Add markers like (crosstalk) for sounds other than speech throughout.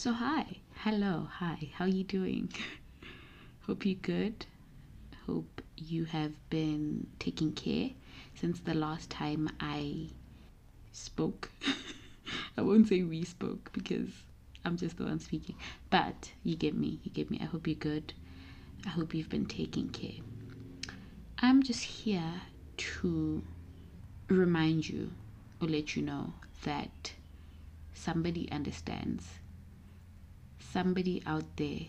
So hi, hello, hi. How you doing? (laughs) Hope you good. Hope you have been taking care since the last time I spoke. (laughs) I won't say we spoke because I'm just the one speaking. But you get me, you get me. I hope you're good. I hope you've been taking care. I'm just here to remind you or let you know that somebody understands. Somebody out there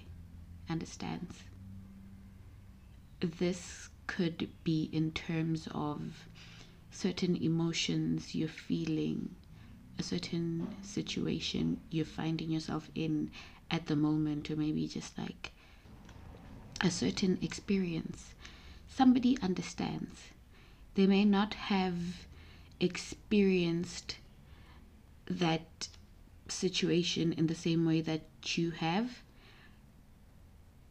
understands. This could be in terms of certain emotions you're feeling, a certain situation you're finding yourself in at the moment, or maybe just like a certain experience. Somebody understands. They may not have experienced that situation in the same way that you have.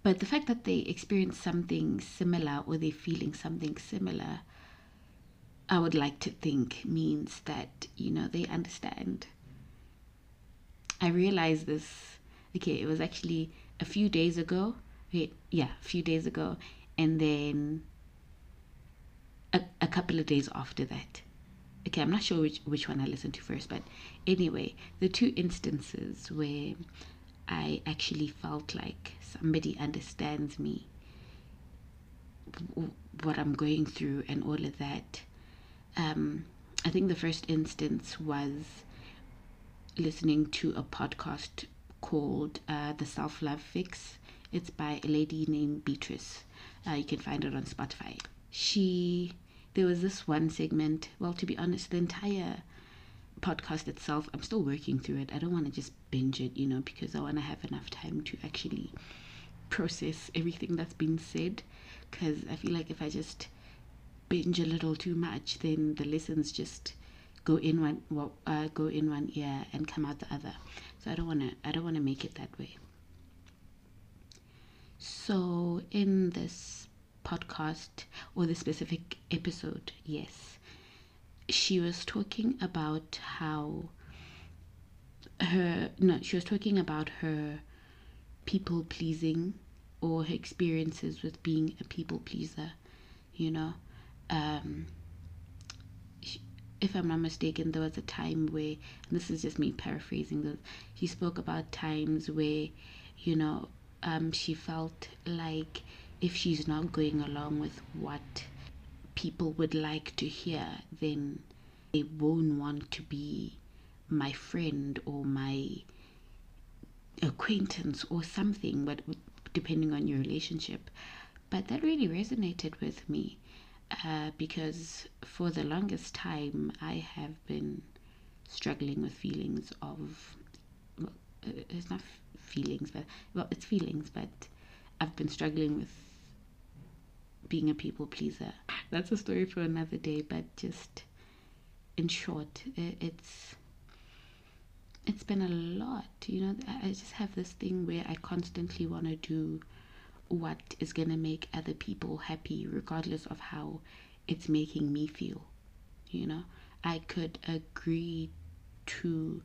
But the fact that they experience something similar or they're feeling something similar, I would like to think means that, you know, they understand. I realized this, okay, it was actually a few days ago. Wait, yeah, a few days ago. And then a, a couple of days after that okay, I'm not sure which, which one I listened to first, but anyway, the two instances where I actually felt like somebody understands me, what I'm going through, and all of that. Um, I think the first instance was listening to a podcast called uh, The Self Love Fix. It's by a lady named Beatrice. Uh, you can find it on Spotify. She there was this one segment. Well, to be honest, the entire podcast itself, I'm still working through it. I don't want to just binge it, you know, because I want to have enough time to actually process everything that's been said. Because I feel like if I just binge a little too much, then the lessons just go in one well, uh, go in one ear and come out the other. So I don't want to I don't want to make it that way. So in this podcast or the specific episode, yes, she was talking about how her, no, she was talking about her people pleasing or her experiences with being a people pleaser, you know. Um, if I'm not mistaken, there was a time where, this is just me paraphrasing this, she spoke about times where, you know, um, she felt like if she's not going along with what people would like to hear, then they won't want to be my friend or my acquaintance or something, but depending on your relationship. But that really resonated with me uh, because for the longest time I have been struggling with feelings of, well, it's not feelings, but well, it's feelings, but I've been struggling with being a people pleaser. Ah, that's a story for another day, but just in short, it's it's been a lot. You know, I just have this thing where I constantly want to do what is going to make other people happy, regardless of how it's making me feel. You know, I could agree to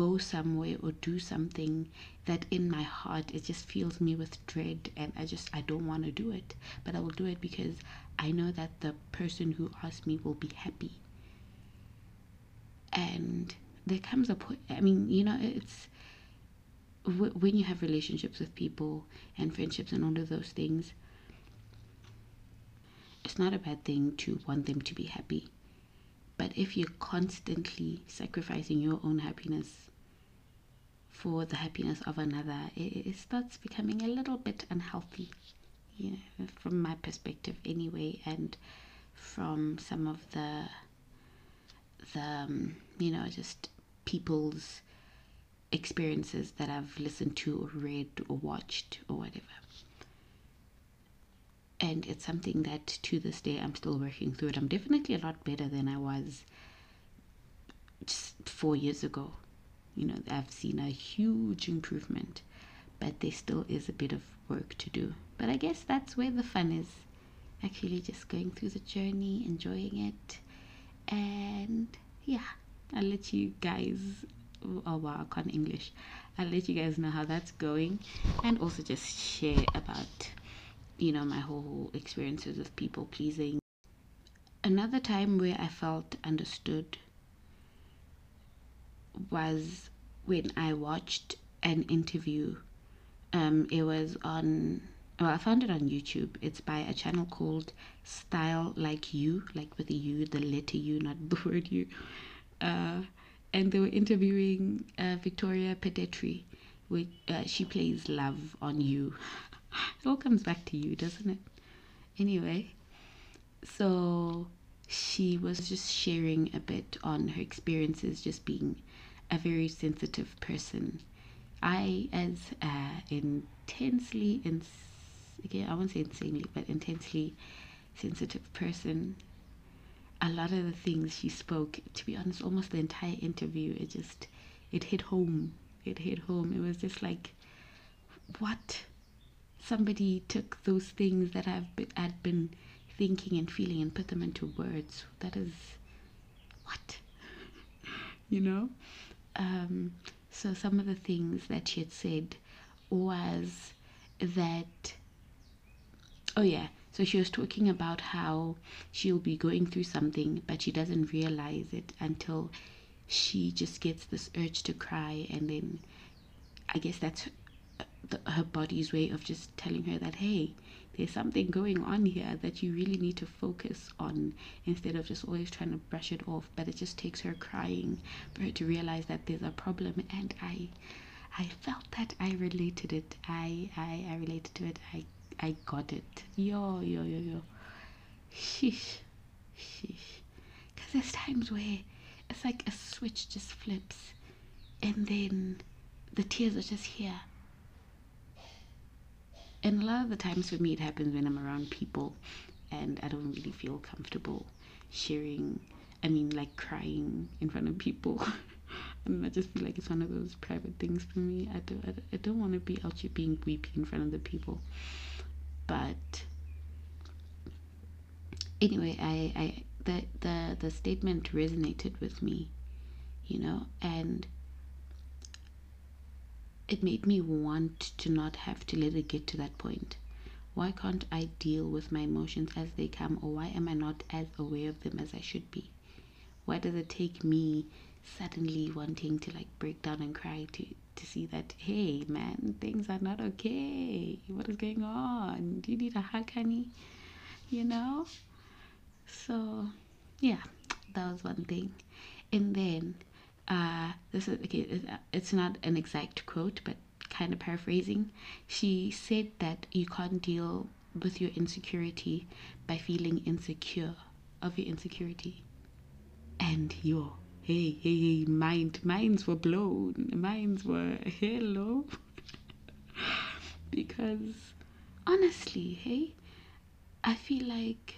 go somewhere or do something that in my heart it just fills me with dread and I just I don't want to do it. But I will do it because I know that the person who asked me will be happy. And there comes a point I mean you know it's when you have relationships with people and friendships and all of those things it's not a bad thing to want them to be happy but if you're constantly sacrificing your own happiness for the happiness of another, it, it starts becoming a little bit unhealthy, you know, from my perspective anyway, and from some of the the um, you know just people's experiences that I've listened to or read or watched or whatever and it's something that to this day I'm still working through it. I'm definitely a lot better than I was just four years ago. You know, I've seen a huge improvement, but there still is a bit of work to do. But I guess that's where the fun is actually just going through the journey, enjoying it, and yeah, I'll let you guys. Oh wow, I can't English. I'll let you guys know how that's going and also just share about, you know, my whole experiences with people pleasing. Another time where I felt understood was when I watched an interview. Um, it was on, well, I found it on YouTube. It's by a channel called Style Like U, like with the U, the letter U, not (laughs) the word U. Uh, and they were interviewing uh, Victoria Pedretti. Which, uh, she plays Love on You. It all comes back to you, doesn't it? Anyway, so she was just sharing a bit on her experiences just being a very sensitive person. I, as uh, intensely, ins- okay, I won't say insanely, but intensely sensitive person, a lot of the things she spoke, to be honest, almost the entire interview, it just, it hit home. It hit home. It was just like, what? Somebody took those things that I've been, I'd been thinking and feeling and put them into words. That is, what? (laughs) you know? Um, so some of the things that she had said was that, oh yeah, so she was talking about how she'll be going through something, but she doesn't realize it until she just gets this urge to cry, and then I guess that's the, her body's way of just telling her that, hey, there's something going on here that you really need to focus on instead of just always trying to brush it off. But it just takes her crying for her to realize that there's a problem, and I. I felt that I related it. I, I, I related to it. I I got it. Yo, yo, yo, yo. Sheesh. Sheesh. Because there's times where it's like a switch just flips and then the tears are just here. And a lot of the times for me, it happens when I'm around people and I don't really feel comfortable sharing, I mean, like crying in front of people. and (laughs) I just feel like it's one of those private things for me. I don't, I, I don't want to be out here being weepy in front of the people but anyway I, I the, the the statement resonated with me you know and it made me want to not have to let it get to that point why can't i deal with my emotions as they come or why am i not as aware of them as i should be why does it take me suddenly wanting to like break down and cry to to see that, hey, man, things are not okay. What is going on? Do you need a hug, honey? You know? So, yeah, that was one thing. And then, uh, this is okay, it's not an exact quote, but kind of paraphrasing. She said that you can't deal with your insecurity by feeling insecure of your insecurity. And you're hey, hey, hey, mind, minds were blown, minds were hello. (laughs) because honestly, hey, I feel like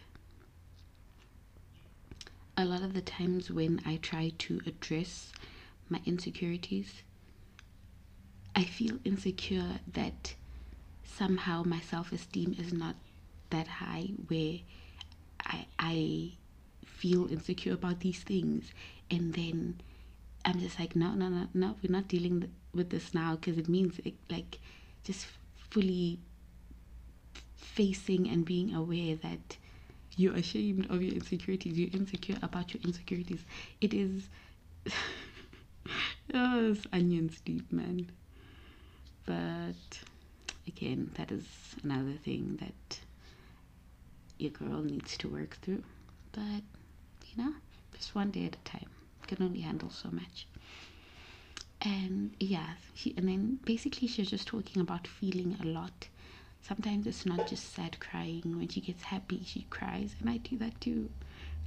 a lot of the times when I try to address my insecurities, I feel insecure that somehow my self esteem is not that high where I I feel insecure about these things. And then I'm just like, no, no, no, no, we're not dealing with this now because it means it, like just fully facing and being aware that you're ashamed of your insecurities, you're insecure about your insecurities. It is, (laughs) oh, onions deep, man. But again, that is another thing that your girl needs to work through. But, you know, just one day at a time can only handle so much. And yeah, she, and then basically she's just talking about feeling a lot. Sometimes it's not just sad crying. When she gets happy, she cries, and I do that too.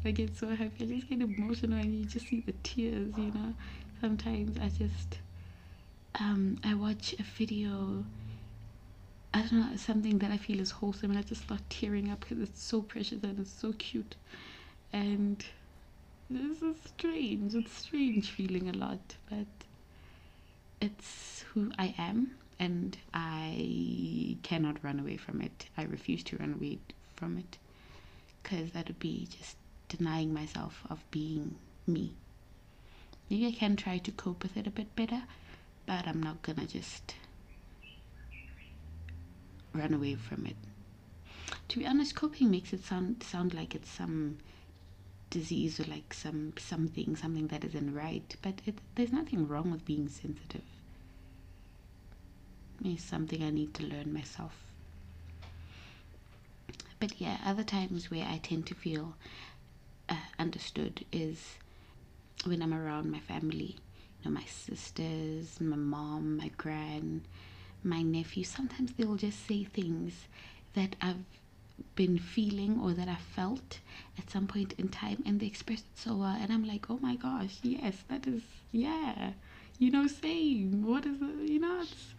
I get so happy, I just get emotional, and you just see the tears. You know, sometimes I just um I watch a video. I don't know something that I feel is wholesome, and I just start tearing up because it's so precious and it's so cute, and this is strange. It's strange feeling a lot, but it's who I am, and I cannot run away from it. I refuse to run away from it because that would be just denying myself of being me. Maybe I can try to cope with it a bit better, but I'm not gonna just run away from it. To be honest, coping makes it sound sound like it's some disease or like some something something that isn't right, but it, there's nothing wrong with being sensitive. It's something I need to learn myself. But yeah, other times where I tend to feel uh, understood is when I'm around my family. You know, my sisters, my mom, my gran, my nephew. Sometimes they'll just say things that I've been feeling or that I felt at some point in time and they express it so well and I'm like, oh my gosh, yes, that is yeah. You know, same. What is it? You know, it's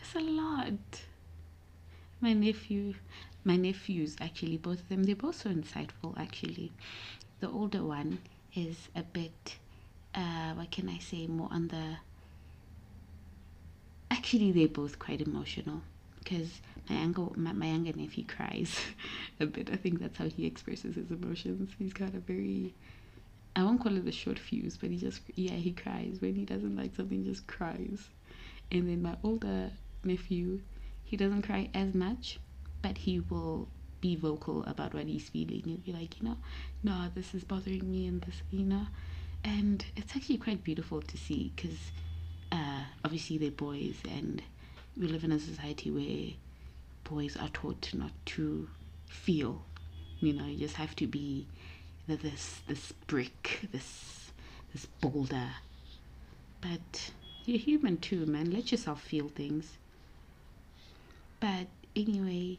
it's a lot. My nephew my nephews actually, both of them, they're both so insightful actually. The older one is a bit uh what can I say, more on the actually they're both quite emotional because my uncle, my, my younger nephew cries (laughs) a bit. I think that's how he expresses his emotions. He's got a very I won't call it a short fuse, but he just yeah he cries when he doesn't like something. Just cries, and then my older nephew, he doesn't cry as much, but he will be vocal about what he's feeling. He'll be like, you know, no, this is bothering me, and this, you know, and it's actually quite beautiful to see because uh, obviously they're boys and we live in a society where boys are taught not to feel. You know, you just have to be this this brick, this this boulder. But you're human too, man. Let yourself feel things. But anyway,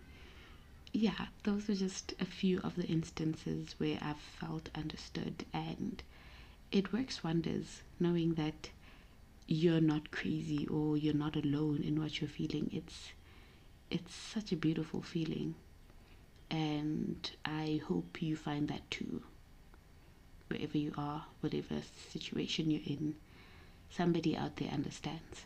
yeah, those are just a few of the instances where I've felt understood and it works wonders knowing that you're not crazy or you're not alone in what you're feeling. It's it's such a beautiful feeling. And I hope you find that too. Wherever you are, whatever situation you're in, somebody out there understands.